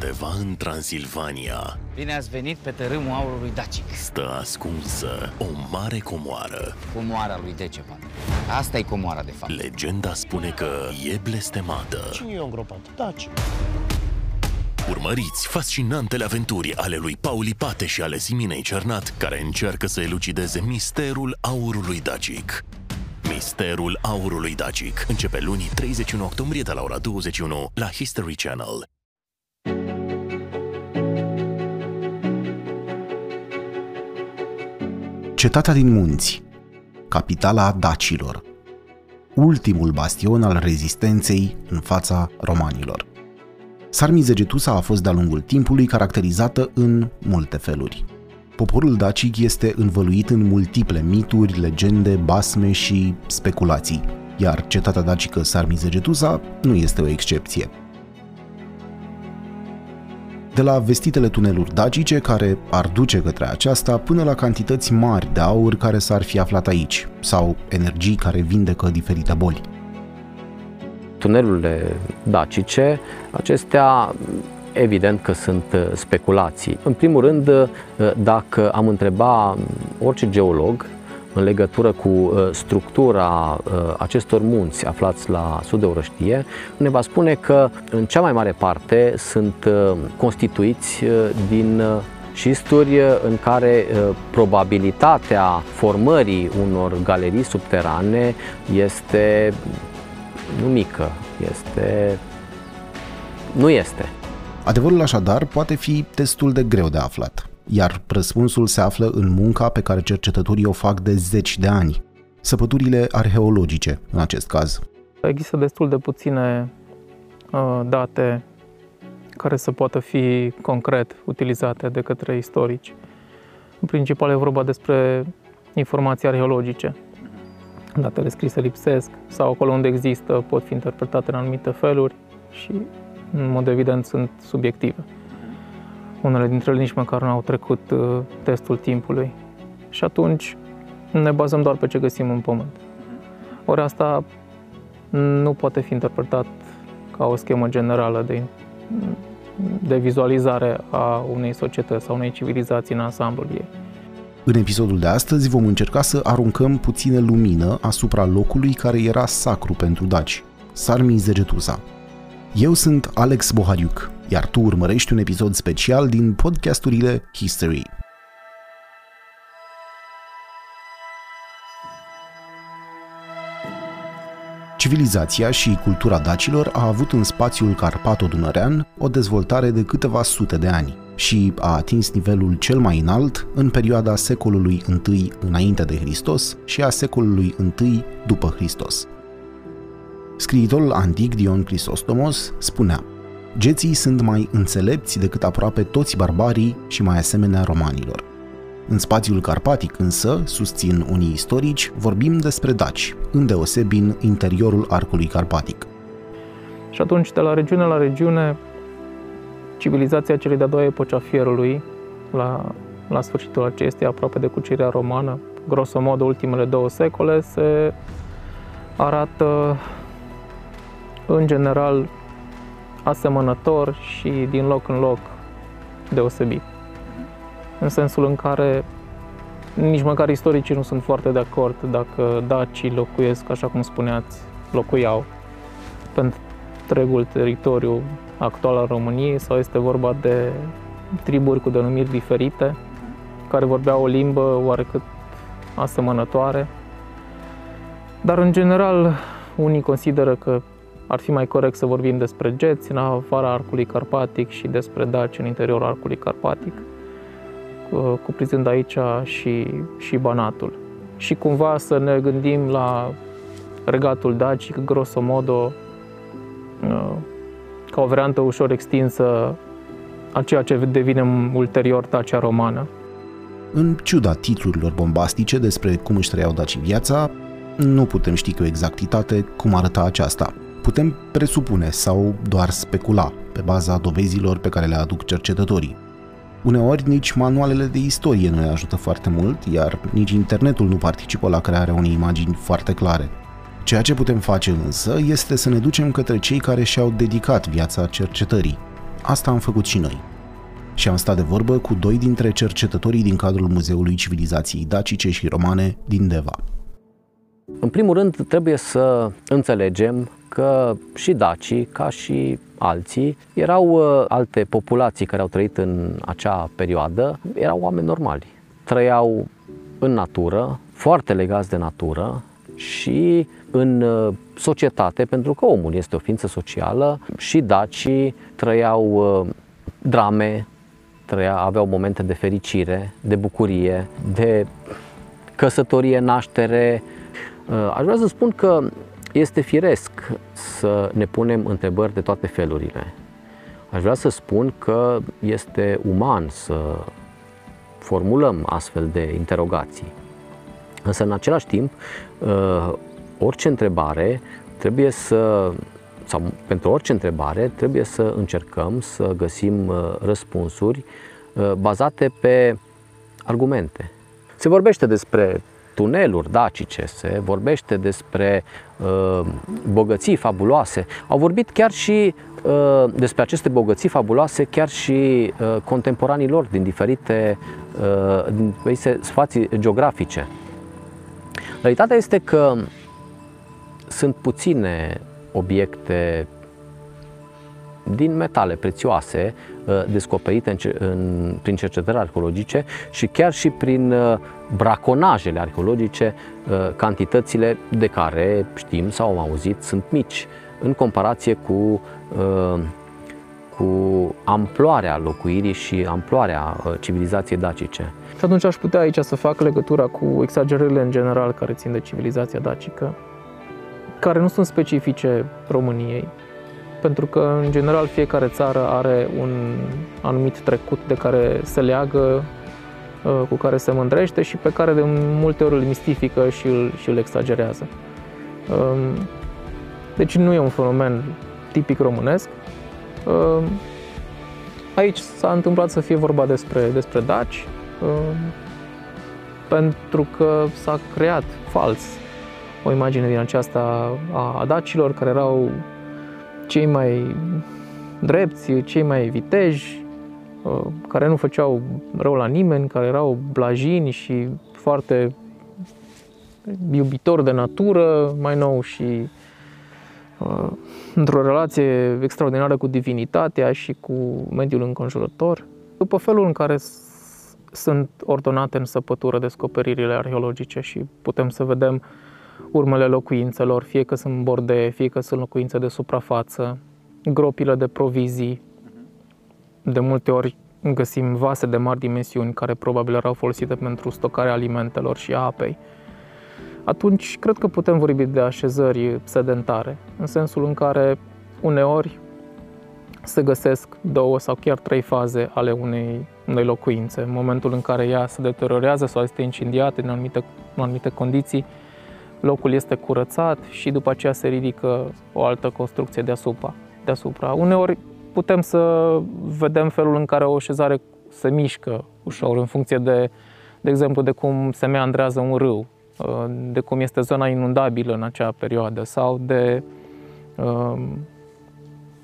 Undeva în Transilvania Bine ați venit pe tărâmul aurului Dacic. stă ascunsă o mare comoară. Comoara lui Decepat. Asta e comoara, de fapt. Legenda spune că e blestemată. Cine i-a îngropat? Daci. Urmăriți fascinantele aventuri ale lui Pauli Pate și ale Siminei Cernat, care încearcă să elucideze misterul aurului dacic. Misterul aurului dacic începe luni 31 octombrie de la ora 21 la History Channel. Cetatea din munți, capitala dacilor, ultimul bastion al rezistenței în fața romanilor. Sarmizegetusa a fost de-a lungul timpului caracterizată în multe feluri. Poporul dacic este învăluit în multiple mituri, legende, basme și speculații, iar cetatea dacică Sarmizegetusa nu este o excepție de la vestitele tuneluri dacice care ar duce către aceasta până la cantități mari de aur care s-ar fi aflat aici, sau energii care vindecă diferite boli. Tunelurile dacice, acestea evident că sunt uh, speculații. În primul rând, uh, dacă am întreba orice geolog în legătură cu uh, structura uh, acestor munți aflați la sud de Orăștie, ne va spune că în cea mai mare parte sunt uh, constituiți din șisturi în care probabilitatea formării unor galerii subterane este nu mică, este nu este. Adevărul așadar poate fi destul de greu de aflat iar răspunsul se află în munca pe care cercetătorii o fac de zeci de ani, săpăturile arheologice în acest caz. Există destul de puține uh, date care să poată fi concret utilizate de către istorici. În principal e vorba despre informații arheologice. Datele scrise lipsesc sau acolo unde există pot fi interpretate în anumite feluri și, în mod evident, sunt subiective. Unele dintre ele nici măcar nu au trecut uh, testul timpului. Și atunci ne bazăm doar pe ce găsim în pământ. Ori asta nu poate fi interpretat ca o schemă generală de, de vizualizare a unei societăți sau unei civilizații în ansamblul ei. În episodul de astăzi vom încerca să aruncăm puțină lumină asupra locului care era sacru pentru daci, Sarmi Zegetusa. Eu sunt Alex Bohariuc iar tu urmărești un episod special din podcasturile History. Civilizația și cultura dacilor a avut în spațiul carpato-dunărean o dezvoltare de câteva sute de ani și a atins nivelul cel mai înalt în perioada secolului I înainte de Hristos și a secolului I după Hristos. Scriitorul antic Dion Crisostomos spunea Geții sunt mai înțelepți decât aproape toți barbarii și mai asemenea romanilor. În spațiul carpatic însă, susțin unii istorici, vorbim despre daci, îndeosebi în interiorul arcului carpatic. Și atunci, de la regiune la regiune, civilizația celei de-a doua epoci a fierului, la, la sfârșitul acesteia, aproape de cucirea romană, grosomodă ultimele două secole, se arată în general asemănător și din loc în loc deosebit. În sensul în care nici măcar istoricii nu sunt foarte de acord dacă dacii locuiesc, așa cum spuneați, locuiau pe întregul teritoriu actual al României sau este vorba de triburi cu denumiri diferite care vorbeau o limbă oarecât asemănătoare. Dar în general unii consideră că ar fi mai corect să vorbim despre geți în afara arcului carpatic și despre daci în interiorul arcului carpatic, cuprinzând aici și, și Banatul. Și cumva să ne gândim la regatul dacic, grosomodo, uh, ca o variantă ușor extinsă a ceea ce devine ulterior Dacia romană. În ciuda titlurilor bombastice despre cum își trăiau daci viața, nu putem ști cu exactitate cum arăta aceasta. Putem presupune sau doar specula pe baza dovezilor pe care le aduc cercetătorii. Uneori nici manualele de istorie nu ne ajută foarte mult, iar nici internetul nu participă la crearea unei imagini foarte clare. Ceea ce putem face însă este să ne ducem către cei care și-au dedicat viața cercetării, asta am făcut și noi. Și am stat de vorbă cu doi dintre cercetătorii din cadrul Muzeului Civilizației Dacice și Romane din Deva. În primul rând, trebuie să înțelegem că și dacii, ca și alții, erau uh, alte populații care au trăit în acea perioadă, erau oameni normali. Trăiau în natură, foarte legați de natură și în uh, societate, pentru că omul este o ființă socială și dacii trăiau uh, drame, trăia, aveau momente de fericire, de bucurie, de căsătorie, naștere. Aș vrea să spun că este firesc să ne punem întrebări de toate felurile. Aș vrea să spun că este uman să formulăm astfel de interogații. Însă, în același timp, uh, orice întrebare trebuie să, sau pentru orice întrebare, trebuie să încercăm să găsim uh, răspunsuri uh, bazate pe argumente. Se vorbește despre tuneluri dacice, se vorbește despre uh, bogății fabuloase. Au vorbit chiar și uh, despre aceste bogății fabuloase chiar și uh, contemporanii lor din diferite, uh, din diferite spații geografice. Realitatea este că sunt puține obiecte din metale prețioase uh, descoperite în, în, prin cercetări arheologice și chiar și prin uh, braconajele arheologice, uh, cantitățile de care știm sau am auzit sunt mici în comparație cu, cu amploarea locuirii și amploarea civilizației dacice. Și atunci aș putea aici să fac legătura cu exagerările în general care țin de civilizația dacică, care nu sunt specifice României, pentru că, în general, fiecare țară are un anumit trecut de care se leagă, uh, cu care se mândrește și pe care de multe ori îl mistifică și îl, și îl exagerează. Um, deci nu e un fenomen tipic românesc. Um, aici s-a întâmplat să fie vorba despre, despre daci, um, pentru că s-a creat fals o imagine din aceasta a dacilor care erau cei mai drepți, cei mai viteji, uh, care nu făceau rău la nimeni, care erau blajini și foarte iubitori de natură, mai nou și uh, într-o relație extraordinară cu divinitatea și cu mediul înconjurător. După felul în care sunt ordonate în săpătură descoperirile arheologice și putem să vedem uh, urmele locuințelor, fie că sunt borde, fie că sunt locuințe de suprafață, gropile de provizii. De multe ori găsim vase de mari dimensiuni care probabil erau folosite pentru stocarea alimentelor și a apei. Atunci, cred că putem vorbi de așezări sedentare, în sensul în care uneori se găsesc două sau chiar trei faze ale unei, unei locuințe. În momentul în care ea se deteriorează sau este incendiată în anumite, în anumite condiții, locul este curățat și după aceea se ridică o altă construcție deasupra. deasupra. Uneori putem să vedem felul în care o șezare se mișcă ușor în funcție de, de exemplu, de cum se meandrează un râu, uh, de cum este zona inundabilă în acea perioadă sau de um,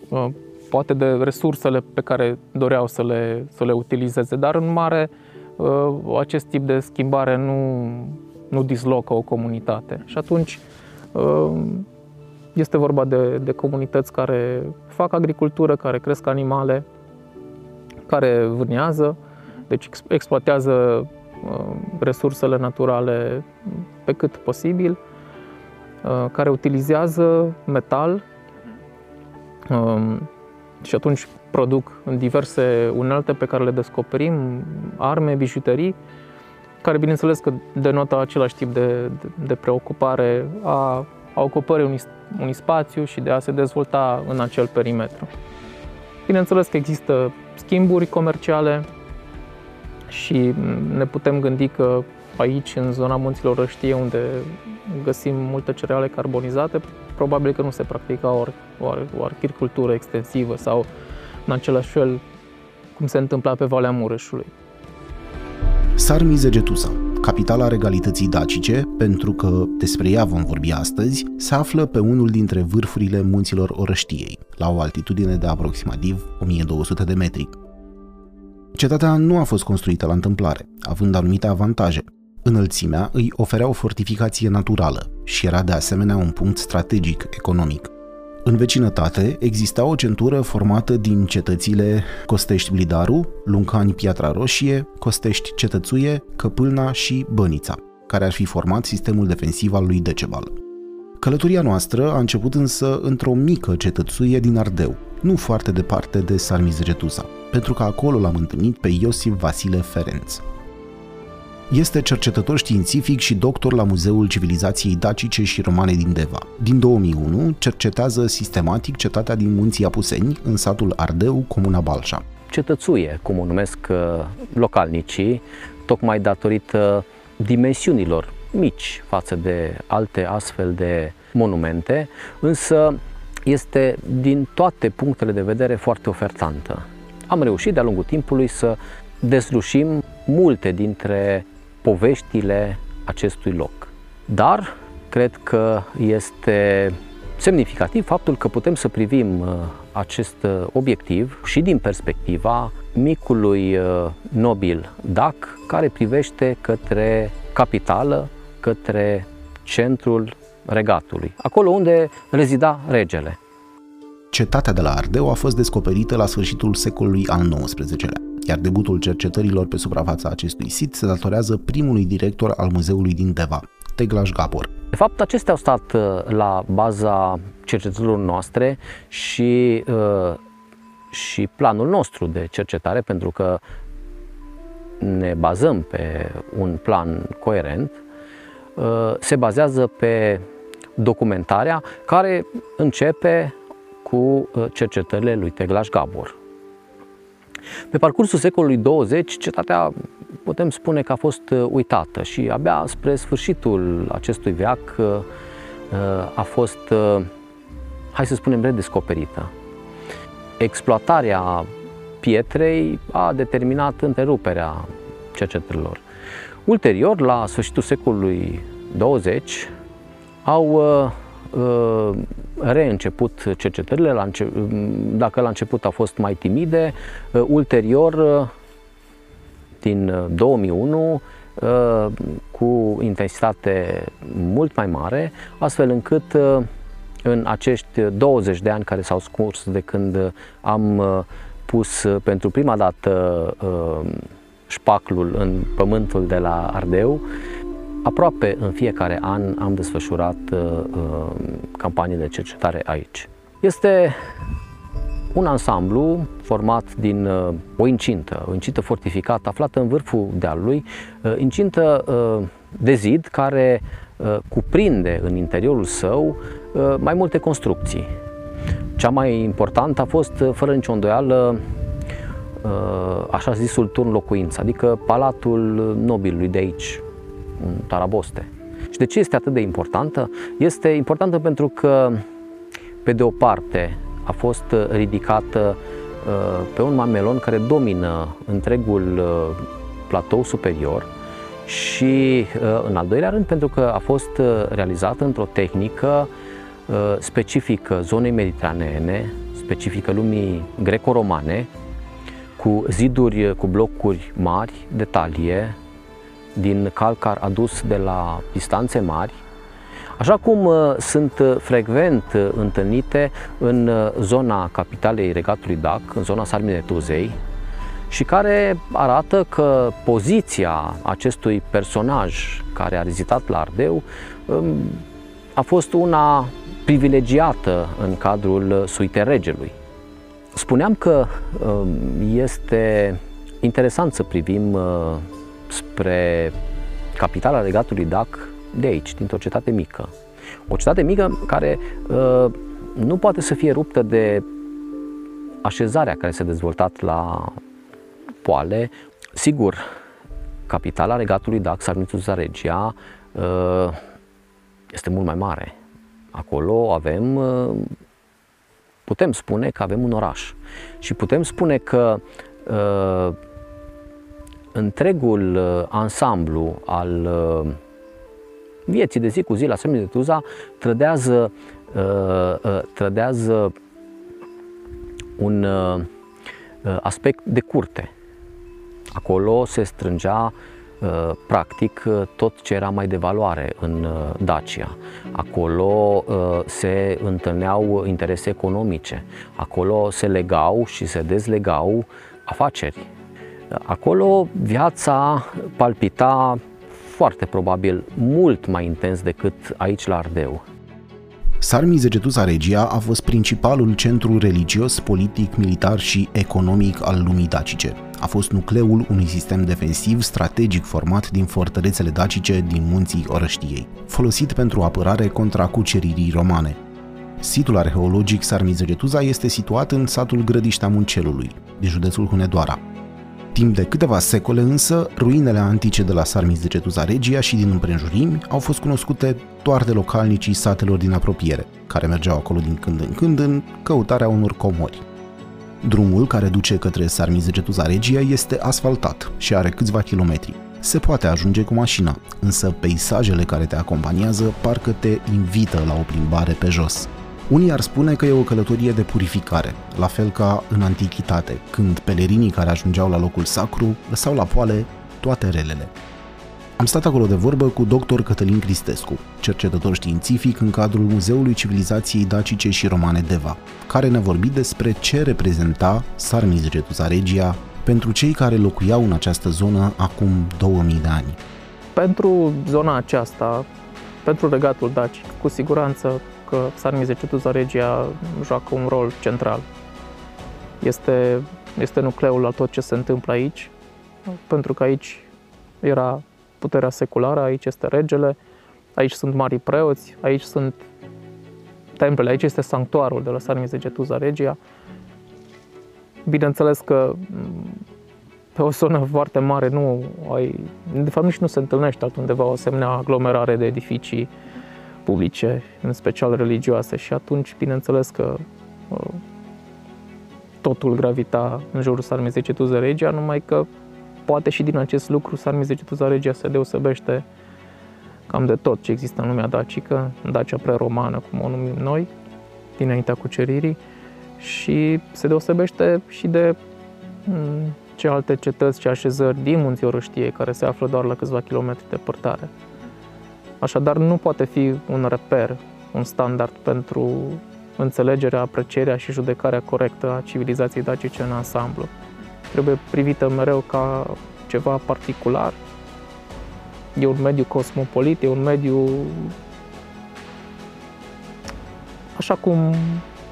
uh, poate de resursele pe care doreau să le, să le utilizeze, dar în mare uh, acest tip de schimbare nu, nu dislocă o comunitate. Și atunci um, este vorba de, de comunități care fac agricultură, care cresc animale, care vânează, deci exploatează um, resursele naturale pe cât posibil, uh, care utilizează metal um, și atunci produc diverse unelte pe care le descoperim, arme, bijuterii, care bineînțeles că denotă același tip de, de, de preocupare a, a ocupării unui, unui spațiu și de a se dezvolta în acel perimetru. Bineînțeles că există schimburi comerciale și ne putem gândi că aici, în zona munților Răștie, unde găsim multe cereale carbonizate, probabil că nu se practica o, o, o agricultură extensivă sau în același fel cum se întâmpla pe Valea Mureșului. Sarmize Getusa, capitala regalității dacice, pentru că despre ea vom vorbi astăzi, se află pe unul dintre vârfurile munților Orăștiei, la o altitudine de aproximativ 1200 de metri. Cetatea nu a fost construită la întâmplare, având anumite avantaje. Înălțimea îi oferea o fortificație naturală și era de asemenea un punct strategic economic. În vecinătate exista o centură formată din cetățile Costești Blidaru, Luncani Piatra Roșie, Costești Cetățuie, Căpâlna și Bănița, care ar fi format sistemul defensiv al lui Decebal. Călătoria noastră a început însă într-o mică cetățuie din Ardeu, nu foarte departe de Sarmizegetusa, pentru că acolo l-am întâlnit pe Iosif Vasile Ferenț, este cercetător științific și doctor la Muzeul Civilizației Dacice și Romane din Deva. Din 2001 cercetează sistematic cetatea din Munții Apuseni, în satul Ardeu, comuna Balșa. Cetățuie, cum o numesc uh, localnicii, tocmai datorită dimensiunilor mici față de alte astfel de monumente, însă este din toate punctele de vedere foarte ofertantă. Am reușit de-a lungul timpului să deslușim multe dintre poveștile acestui loc. Dar cred că este semnificativ faptul că putem să privim uh, acest uh, obiectiv și din perspectiva micului uh, nobil Dac care privește către capitală, către centrul regatului, acolo unde rezida regele. Cetatea de la Ardeu a fost descoperită la sfârșitul secolului al XIX-lea iar debutul cercetărilor pe suprafața acestui sit se datorează primului director al muzeului din Deva, Teglaș Gabor. De fapt, acestea au stat uh, la baza cercetărilor noastre și, uh, și planul nostru de cercetare, pentru că ne bazăm pe un plan coerent, uh, se bazează pe documentarea care începe cu cercetările lui Teglaș Gabor. Pe parcursul secolului 20, cetatea putem spune că a fost uh, uitată și abia spre sfârșitul acestui veac uh, uh, a fost, hai să spunem, redescoperită. Exploatarea pietrei a determinat întreruperea cercetărilor. Ulterior, la sfârșitul secolului 20, au reînceput cercetările, la înce- dacă la început au fost mai timide, uh, ulterior, uh, din 2001, uh, cu intensitate mult mai mare, astfel încât în acești 20 de ani care s-au scurs de când am pus pentru prima dată șpaclul în pământul de la Ardeu, Aproape în fiecare an am desfășurat uh, uh, campanii de cercetare aici. Este un ansamblu format din uh, o incintă, o incintă fortificată aflată în vârful dealului, uh, incintă uh, de zid care uh, cuprinde în interiorul său uh, mai multe construcții. Cea mai importantă a fost, uh, fără nicio îndoială, uh, așa zisul turn locuință, adică palatul nobilului de aici, în Taraboste. Și de ce este atât de importantă? Este importantă pentru că, pe de o parte, a fost ridicată uh, pe un mamelon care domină întregul uh, platou superior și, uh, în al doilea rând, pentru că a fost realizată într-o tehnică specifică zonei mediteraneene, specifică lumii greco-romane, cu ziduri cu blocuri mari de talie, din calcar adus de la distanțe mari, așa cum uh, sunt uh, frecvent uh, întâlnite în zona capitalei regatului Dac, în zona Sarminetuzei, și care arată că poziția acestui personaj care a vizitat la Ardeu um, a fost una privilegiată în cadrul suite regelui. Spuneam că um, este interesant să privim spre capitala regatului Dac de aici, dintr-o cetate mică. O cetate mică care uh, nu poate să fie ruptă de așezarea care s-a dezvoltat la poale. Sigur, capitala regatului Dac, Sarmițuța Regia, uh, este mult mai mare. Acolo avem, uh, putem spune că avem un oraș și putem spune că uh, întregul uh, ansamblu al uh, vieții de zi cu zi la Seminul de Tuza trădează, uh, trădează un aspect de curte. Acolo se strângea practic tot ce era mai de valoare în Dacia. Acolo se întâlneau interese economice, acolo se legau și se dezlegau afaceri. Acolo viața palpita foarte probabil mult mai intens decât aici la Ardeu. Sarmizegetusa Regia a fost principalul centru religios, politic, militar și economic al lumii dacice. A fost nucleul unui sistem defensiv strategic format din fortărețele dacice din munții Orăștiei, folosit pentru apărare contra cuceririi romane. Situl arheologic Sarmizegetuza este situat în satul Grădiștea Muncelului, din județul Hunedoara, Timp de câteva secole însă, ruinele antice de la Sarmis de Cetuza Regia și din împrejurimi au fost cunoscute doar de localnicii satelor din apropiere, care mergeau acolo din când în când în căutarea unor comori. Drumul care duce către Sarmis de Cetuza Regia este asfaltat și are câțiva kilometri. Se poate ajunge cu mașina, însă peisajele care te acompaniază parcă te invită la o plimbare pe jos. Unii ar spune că e o călătorie de purificare, la fel ca în antichitate, când pelerinii care ajungeau la locul sacru lăsau la poale toate relele. Am stat acolo de vorbă cu dr. Cătălin Cristescu, cercetător științific în cadrul Muzeului Civilizației Dacice și Romane Deva, care ne-a vorbit despre ce reprezenta Sarmizegetusa Regia pentru cei care locuiau în această zonă acum 2000 de ani. Pentru zona aceasta, pentru regatul dacic, cu siguranță că Sarmizegetuza Regia joacă un rol central. Este, este nucleul la tot ce se întâmplă aici, pentru că aici era puterea seculară, aici este regele, aici sunt mari preoți, aici sunt templele, aici este sanctuarul de la Sarmizegetuza Regia. Bineînțeles că pe o zonă foarte mare nu ai, de fapt nici nu se întâlnește altundeva o asemenea aglomerare de edificii publice, în special religioase și atunci, bineînțeles că uh, totul gravita în jurul Sarmizegetuza Regia, numai că poate și din acest lucru Sarmizegetuza Regia se deosebește cam de tot ce există în lumea dacică, în Dacia pre-romană, cum o numim noi, dinaintea cuceririi, și se deosebește și de mm, ce alte cetăți și așezări din Munții Orăștiei, care se află doar la câțiva kilometri departare. Așadar, nu poate fi un reper, un standard pentru înțelegerea, aprecierea și judecarea corectă a civilizației dacice în ansamblu. Trebuie privită mereu ca ceva particular. E un mediu cosmopolit, e un mediu așa cum,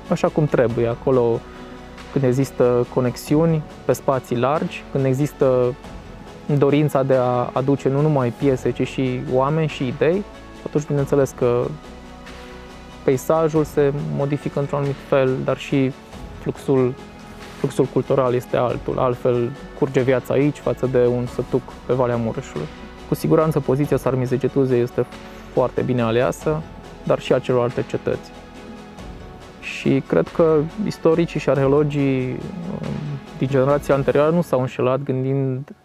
așa cum trebuie. Acolo când există conexiuni pe spații largi, când există dorința de a aduce nu numai piese, ci și oameni și idei, atunci bineînțeles că peisajul se modifică într-un anumit fel, dar și fluxul, fluxul cultural este altul. Altfel curge viața aici față de un sătuc pe Valea Mureșului. Cu siguranță poziția Sarmizegetuzei este foarte bine aleasă, dar și a celorlalte cetăți. Și cred că istoricii și arheologii um, din generația anterioară nu s-au înșelat gândind uh,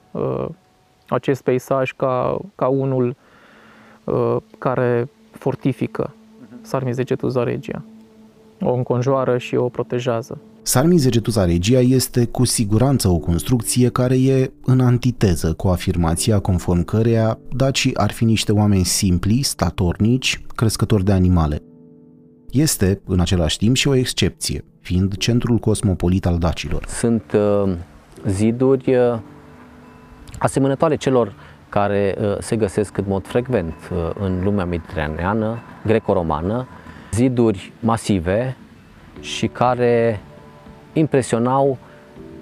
acest peisaj ca, ca unul uh, care fortifică Sarmizegetuza regia. O înconjoară și o protejează. Sarmizegetuza regia este cu siguranță o construcție care e în antiteză cu afirmația conform căreia dacii ar fi niște oameni simpli, statornici, crescători de animale. Este, în același timp, și o excepție, fiind centrul cosmopolit al dacilor. Sunt uh, ziduri uh, asemănătoare celor care uh, se găsesc în mod frecvent uh, în lumea mediteraneană, greco-romană, ziduri masive și care impresionau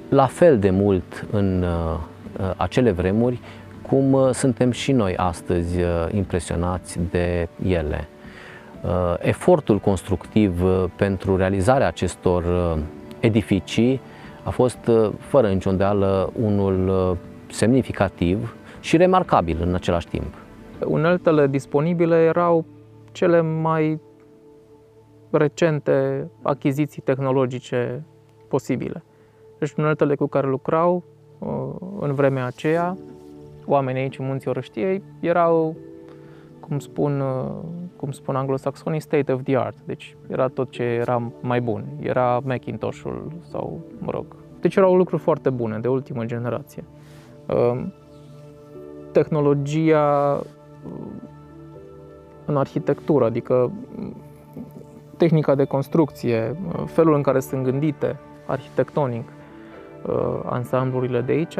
la fel de mult în uh, acele vremuri cum suntem și noi astăzi impresionați de ele. Efortul constructiv pentru realizarea acestor edificii a fost fără nicio îndoială unul semnificativ și remarcabil în același timp. Uneltele disponibile erau cele mai recente achiziții tehnologice posibile. Deci uneltele cu care lucrau uh, în vremea aceea, oamenii aici în Munții Orăștiei, erau, cum spun uh, cum spun anglosaxonii, state of the art. Deci era tot ce era mai bun. Era Macintosh-ul sau, mă rog. Deci erau lucruri foarte bune, de ultimă generație. Um, tehnologia în arhitectură, adică tehnica de construcție, felul în care sunt gândite arhitectonic uh, ansamblurile de aici,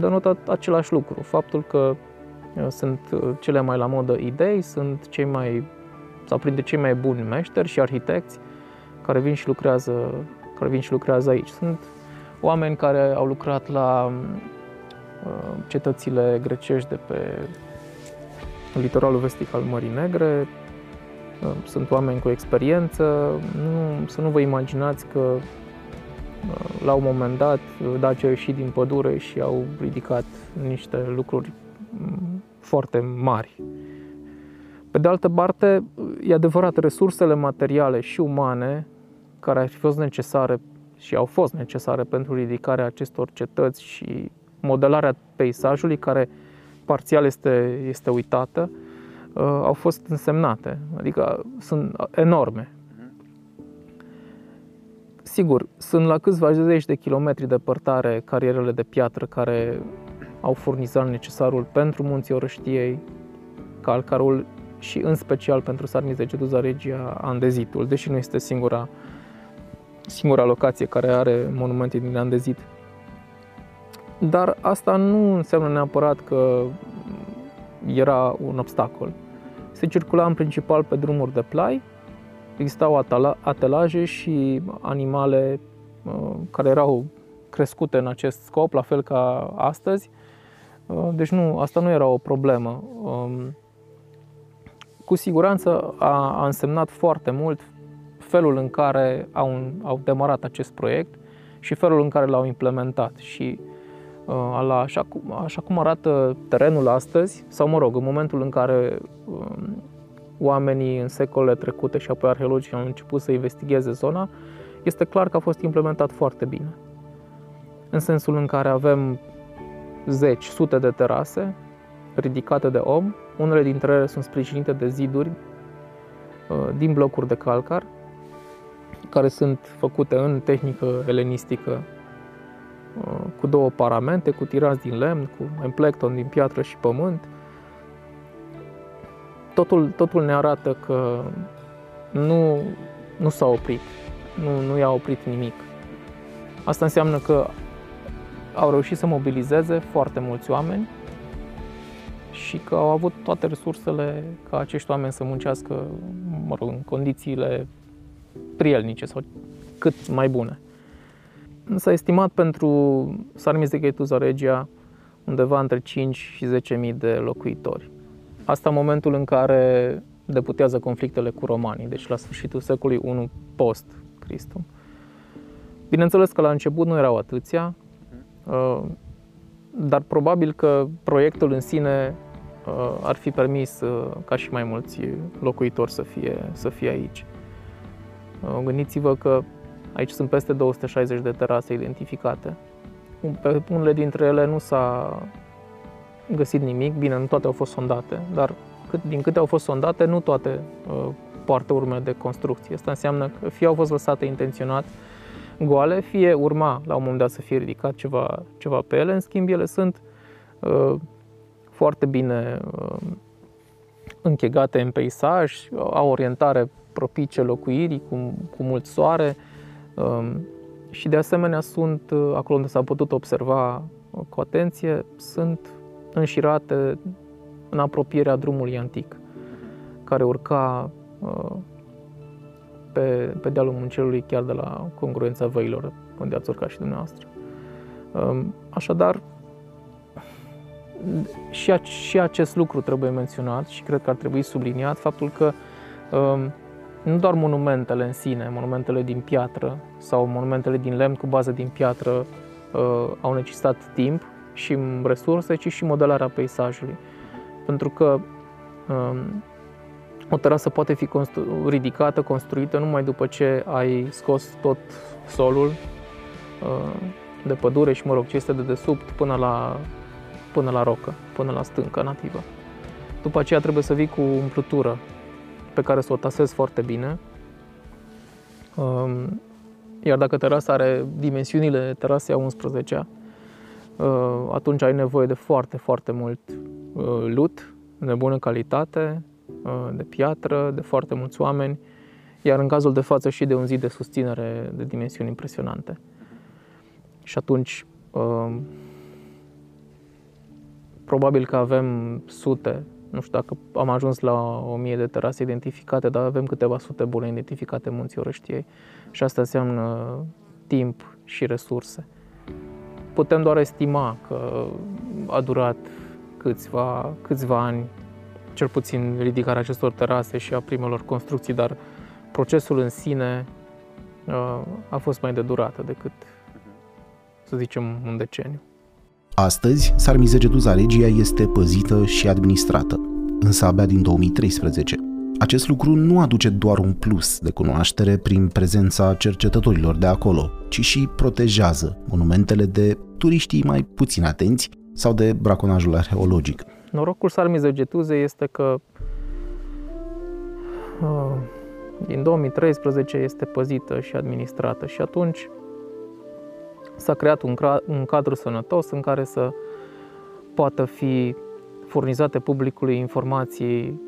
denotă același lucru. Faptul că uh, sunt uh, cele mai la modă idei, sunt cei mai, sau printre cei mai buni meșteri și arhitecți care vin și lucrează, care vin și lucrează aici. Sunt oameni care au lucrat la cetățile grecești de pe litoralul vestic al Mării Negre, sunt oameni cu experiență, nu, să nu vă imaginați că la un moment dat Dacia au ieșit din pădure și au ridicat niște lucruri mm, foarte mari. Pe de altă parte, e adevărat, resursele materiale și umane care ar fi fost necesare și au fost necesare pentru ridicarea acestor cetăți și modelarea peisajului, care parțial este, este uitată, uh, au fost însemnate, adică sunt enorme. Sigur, sunt la câțiva zeci de kilometri departare carierele de piatră care au furnizat necesarul pentru munții Orăștiei, calcarul și în special pentru Sarmiz de Geduza Regia Andezitul, deși nu este singura, singura locație care are monumente din Andezit. Dar asta nu înseamnă neapărat că era un obstacol. Se circula în principal pe drumuri de plai, existau atelaje și animale uh, care erau crescute în acest scop, la fel ca astăzi. Uh, deci nu, asta nu era o problemă. Um, cu siguranță a, a însemnat foarte mult felul în care au, au demarat acest proiect și felul în care l-au implementat. Și uh, la, așa, cum, așa cum arată terenul astăzi, sau mă rog, în momentul în care um, oamenii în secolele trecute și apoi arheologii au început să investigheze zona, este clar că a fost implementat foarte bine. În sensul în care avem zeci, sute de terase ridicate de om, unele dintre ele sunt sprijinite de ziduri uh, din blocuri de calcar, care sunt făcute în tehnică elenistică uh, cu două paramente, cu tirați din lemn, cu emplecton din piatră și pământ, totul, totul ne arată că nu, nu s-a oprit, nu, nu i-a oprit nimic. Asta înseamnă că au reușit să mobilizeze foarte mulți oameni și că au avut toate resursele ca acești oameni să muncească mă rog, în condițiile prielnice sau cât mai bune. S-a estimat pentru Sarmiz de Ghetuza Regia undeva între 5 și 10.000 de locuitori. Asta în momentul în care deputează conflictele cu romanii, deci la sfârșitul secolului I post Cristum. Bineînțeles că la început nu erau atâția, uh, dar probabil că proiectul în sine uh, ar fi permis uh, ca și mai mulți locuitori să fie, să fie aici. Gândiți-vă că aici sunt peste 260 de terase identificate. Pe unele dintre ele nu s-a găsit nimic. Bine, nu toate au fost sondate, dar cât, din câte au fost sondate, nu toate uh, poartă urme de construcție. Asta înseamnă că fie au fost lăsate intenționat goale, fie urma la un moment dat să fie ridicat ceva, ceva pe ele. În schimb, ele sunt uh, foarte bine uh, închegate în peisaj, au orientare propice locuirii, cu, cu mult soare uh, și de asemenea sunt, uh, acolo unde s-a putut observa uh, cu atenție, sunt înșirate în apropierea drumului antic, care urca uh, pe, pe dealul Muncelului, chiar de la congruența văilor, unde ați urcat și dumneavoastră. Um, așadar, și, și acest lucru trebuie menționat și cred că ar trebui subliniat faptul că um, nu doar monumentele în sine, monumentele din piatră sau monumentele din lemn cu bază din piatră uh, au necesitat timp, și resurse, ci și modelarea peisajului. Pentru că um, o terasă poate fi constru- ridicată, construită numai după ce ai scos tot solul uh, de pădure și, mă rog, ce este de desubt până la, până la rocă, până la stâncă nativă. După aceea trebuie să vii cu umplutură pe care să o tasezi foarte bine. Um, iar dacă terasa are dimensiunile terasei a 11 atunci ai nevoie de foarte, foarte mult lut, de bună calitate, de piatră, de foarte mulți oameni, iar în cazul de față și de un zid de susținere de dimensiuni impresionante. Și atunci probabil că avem sute, nu știu dacă am ajuns la o mie de terase identificate, dar avem câteva sute bune identificate în Munții Orăștiei și asta înseamnă timp și resurse. Putem doar estima că a durat câțiva, câțiva ani, cel puțin ridicarea acestor terase și a primelor construcții, dar procesul în sine uh, a fost mai de durată decât, să zicem, un deceniu. Astăzi, Sarmizegetuza Regia este păzită și administrată, însă abia din 2013. Acest lucru nu aduce doar un plus de cunoaștere prin prezența cercetătorilor de acolo, ci și protejează monumentele de turiștii mai puțin atenți sau de braconajul arheologic. Norocul Sarmizegetuzei este că uh, din 2013 este păzită și administrată și atunci s-a creat un, un cadru sănătos în care să poată fi furnizate publicului informații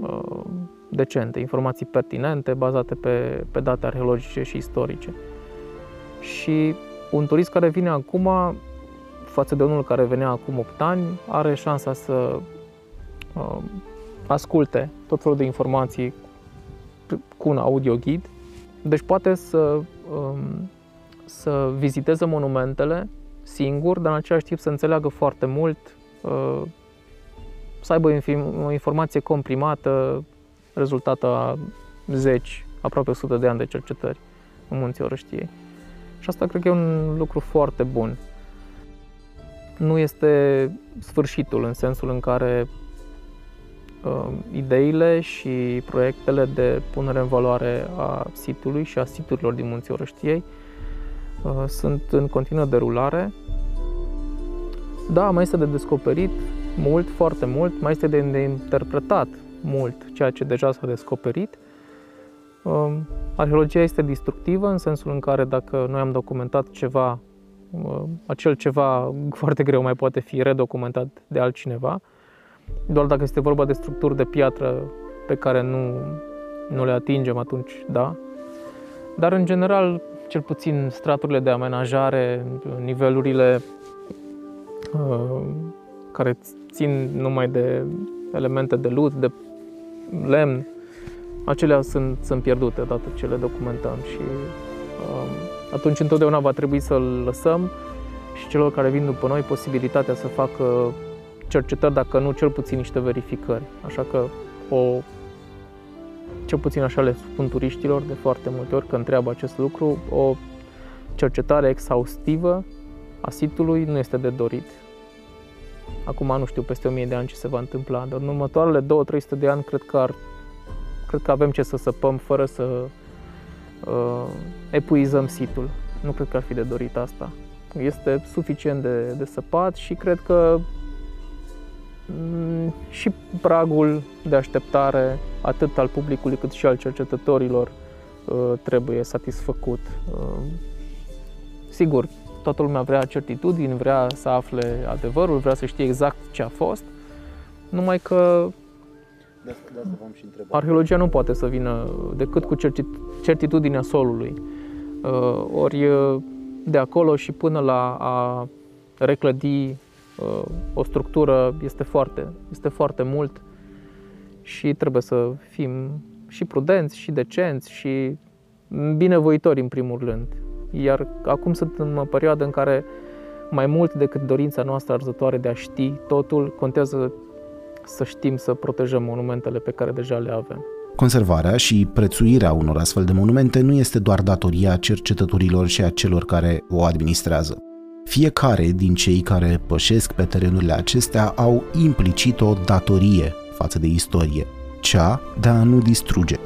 uh, decente, informații pertinente, bazate pe, pe date arheologice și istorice. Și un turist care vine acum, față de unul care venea acum 8 ani, are șansa să uh, asculte tot felul de informații cu un audio ghid. Deci poate să um, să viziteze monumentele singur, dar în același timp să înțeleagă foarte mult, uh, să aibă o informație comprimată, rezultată a zeci, aproape 100 de ani de cercetări în Munții Orăștiei. Și asta cred că e un lucru foarte bun. Nu este sfârșitul în sensul în care uh, ideile și proiectele de punere în valoare a sitului și a siturilor din Munții Orăștiei Uh, sunt în continuă derulare. Da, mai este de descoperit mult, foarte mult, mai este de interpretat mult ceea ce deja s-a descoperit. Um, arheologia este destructivă în sensul în care dacă noi am documentat ceva, uh, acel ceva foarte greu mai poate fi redocumentat de altcineva. Doar dacă este vorba de structuri de piatră pe care nu, nu le atingem, atunci da. Dar în general cel puțin straturile de amenajare, nivelurile uh, care țin numai de elemente de lut, de lemn, acelea sunt, sunt pierdute odată ce le documentăm și uh, atunci întotdeauna va trebui să-l lăsăm și celor care vin după noi posibilitatea să facă cercetări, dacă nu cel puțin niște verificări. Așa că o cel puțin așa le spun turiștilor de foarte multe ori că întreabă acest lucru, o cercetare exhaustivă a sitului nu este de dorit. Acum nu știu peste 1000 de ani ce se va întâmpla, dar în următoarele 2-300 de ani cred că, ar, cred că avem ce să săpăm fără să uh, epuizăm situl. Nu cred că ar fi de dorit asta. Este suficient de, de săpat și cred că Mm, și pragul de așteptare, atât al publicului cât și al cercetătorilor, uh, trebuie satisfăcut. Uh, sigur, toată lumea vrea certitudini, vrea să afle adevărul, vrea să știe exact ce a fost, numai că de asta, de asta și arheologia nu poate să vină decât cu certitudinea solului. Uh, ori de acolo și până la a reclădi o structură este foarte, este foarte mult și trebuie să fim și prudenți, și decenți, și binevoitori în primul rând. Iar acum sunt în o perioadă în care mai mult decât dorința noastră arzătoare de a ști totul, contează să știm să protejăm monumentele pe care deja le avem. Conservarea și prețuirea unor astfel de monumente nu este doar datoria cercetătorilor și a celor care o administrează. Fiecare din cei care pășesc pe terenurile acestea au implicit o datorie față de istorie, cea de a nu distruge.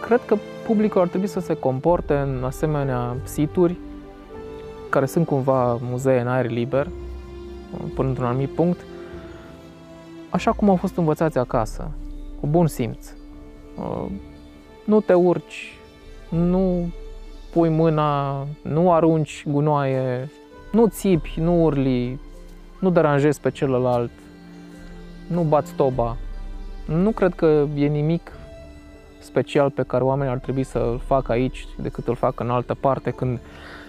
Cred că publicul ar trebui să se comporte în asemenea situri care sunt cumva muzee în aer liber, până într-un anumit punct, așa cum au fost învățați acasă, cu bun simț. Uh, nu te urci, nu pui mâna, nu arunci gunoaie, nu țipi, nu urli, nu deranjezi pe celălalt, nu bați toba. Nu cred că e nimic special pe care oamenii ar trebui să îl facă aici decât îl fac în altă parte când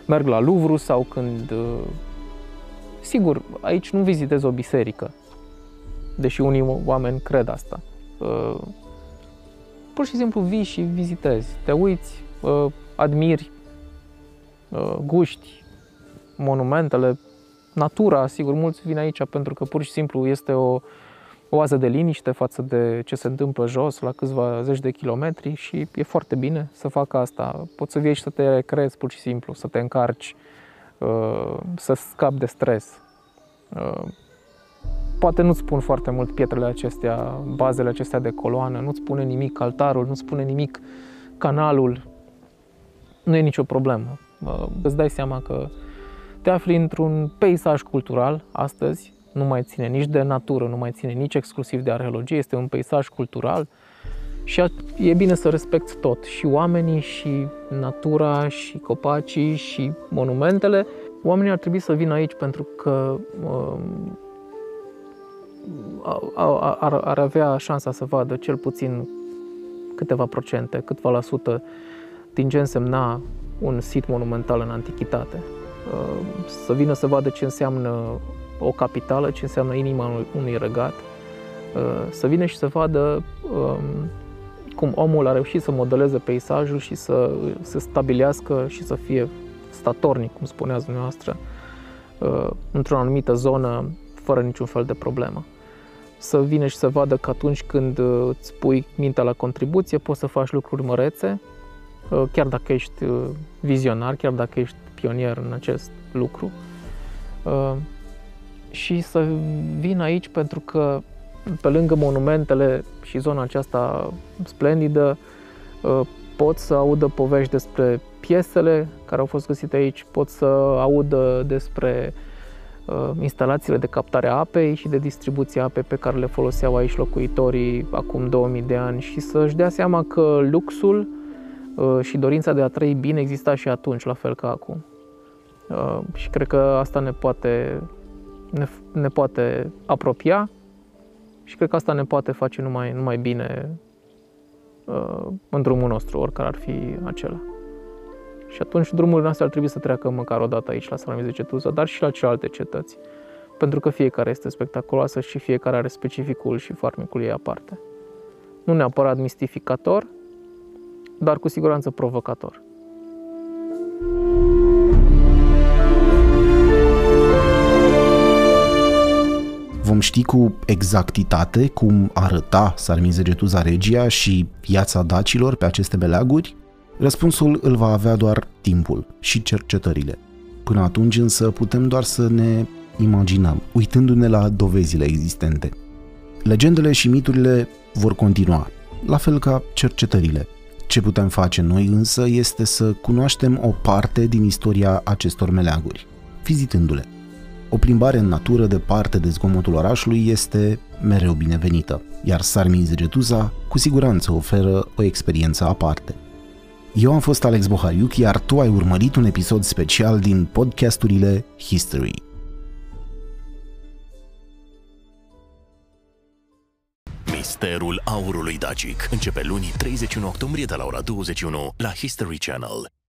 merg la Louvre sau când... Uh, sigur, aici nu vizitez o biserică, deși unii oameni cred asta. Uh, pur și simplu vii și vizitezi, te uiți, uh, admiri, guști monumentele, natura, sigur, mulți vin aici pentru că pur și simplu este o, oază de liniște față de ce se întâmplă jos, la câțiva zeci de kilometri și e foarte bine să facă asta. Poți să vii și să te recrezi pur și simplu, să te încarci, uh, să scapi de stres. Uh, poate nu-ți spun foarte mult pietrele acestea, bazele acestea de coloană, nu-ți spune nimic altarul, nu-ți spune nimic canalul, nu e nicio problemă. Uh, îți dai seama că te afli într-un peisaj cultural astăzi, nu mai ține nici de natură, nu mai ține nici exclusiv de arheologie, este un peisaj cultural și e bine să respecti tot, și oamenii, și natura, și copacii, și monumentele. Oamenii ar trebui să vină aici pentru că um, ar, ar avea șansa să vadă cel puțin câteva procente, câteva la sută din ce însemna un sit monumental în antichitate. Uh, să vină să vadă ce înseamnă o capitală, ce înseamnă inima unui regat, uh, să vină și să vadă um, cum omul a reușit să modeleze peisajul și să se stabilească și să fie statornic, cum spuneați dumneavoastră, uh, într-o anumită zonă, fără niciun fel de problemă. Să vină și să vadă că atunci când uh, îți pui mintea la contribuție, poți să faci lucruri mărețe, chiar dacă ești vizionar, chiar dacă ești pionier în acest lucru și să vin aici pentru că pe lângă monumentele și zona aceasta splendidă uh, pot să audă povești despre piesele care au fost găsite aici, pot să audă despre uh, instalațiile de captare a apei și de distribuție a apei pe care le foloseau aici locuitorii acum 2000 de ani și să-și dea seama că luxul uh, și dorința de a trăi bine exista și atunci, la fel ca acum. Și cred că asta ne poate ne, ne poate apropia și cred că asta ne poate face numai, numai bine uh, în drumul nostru, oricare ar fi acela. Și atunci drumurile noastre ar trebui să treacă măcar o dată aici la Salameze Cetuza, dar și la celelalte cetăți. Pentru că fiecare este spectaculoasă și fiecare are specificul și farmicul ei aparte. Nu neapărat mistificator, dar cu siguranță provocator. Vom ști cu exactitate cum arăta Sarmizegetuza Regia și viața dacilor pe aceste beleaguri? Răspunsul îl va avea doar timpul și cercetările. Până atunci însă putem doar să ne imaginăm, uitându-ne la dovezile existente. Legendele și miturile vor continua, la fel ca cercetările. Ce putem face noi însă este să cunoaștem o parte din istoria acestor meleaguri, vizitându-le. O plimbare în natură departe de zgomotul orașului este mereu binevenită, iar Sarmin Zegetuza cu siguranță oferă o experiență aparte. Eu am fost Alex Bohariuc, iar tu ai urmărit un episod special din podcasturile History. Misterul aurului dacic începe luni 31 octombrie de la ora 21 la History Channel.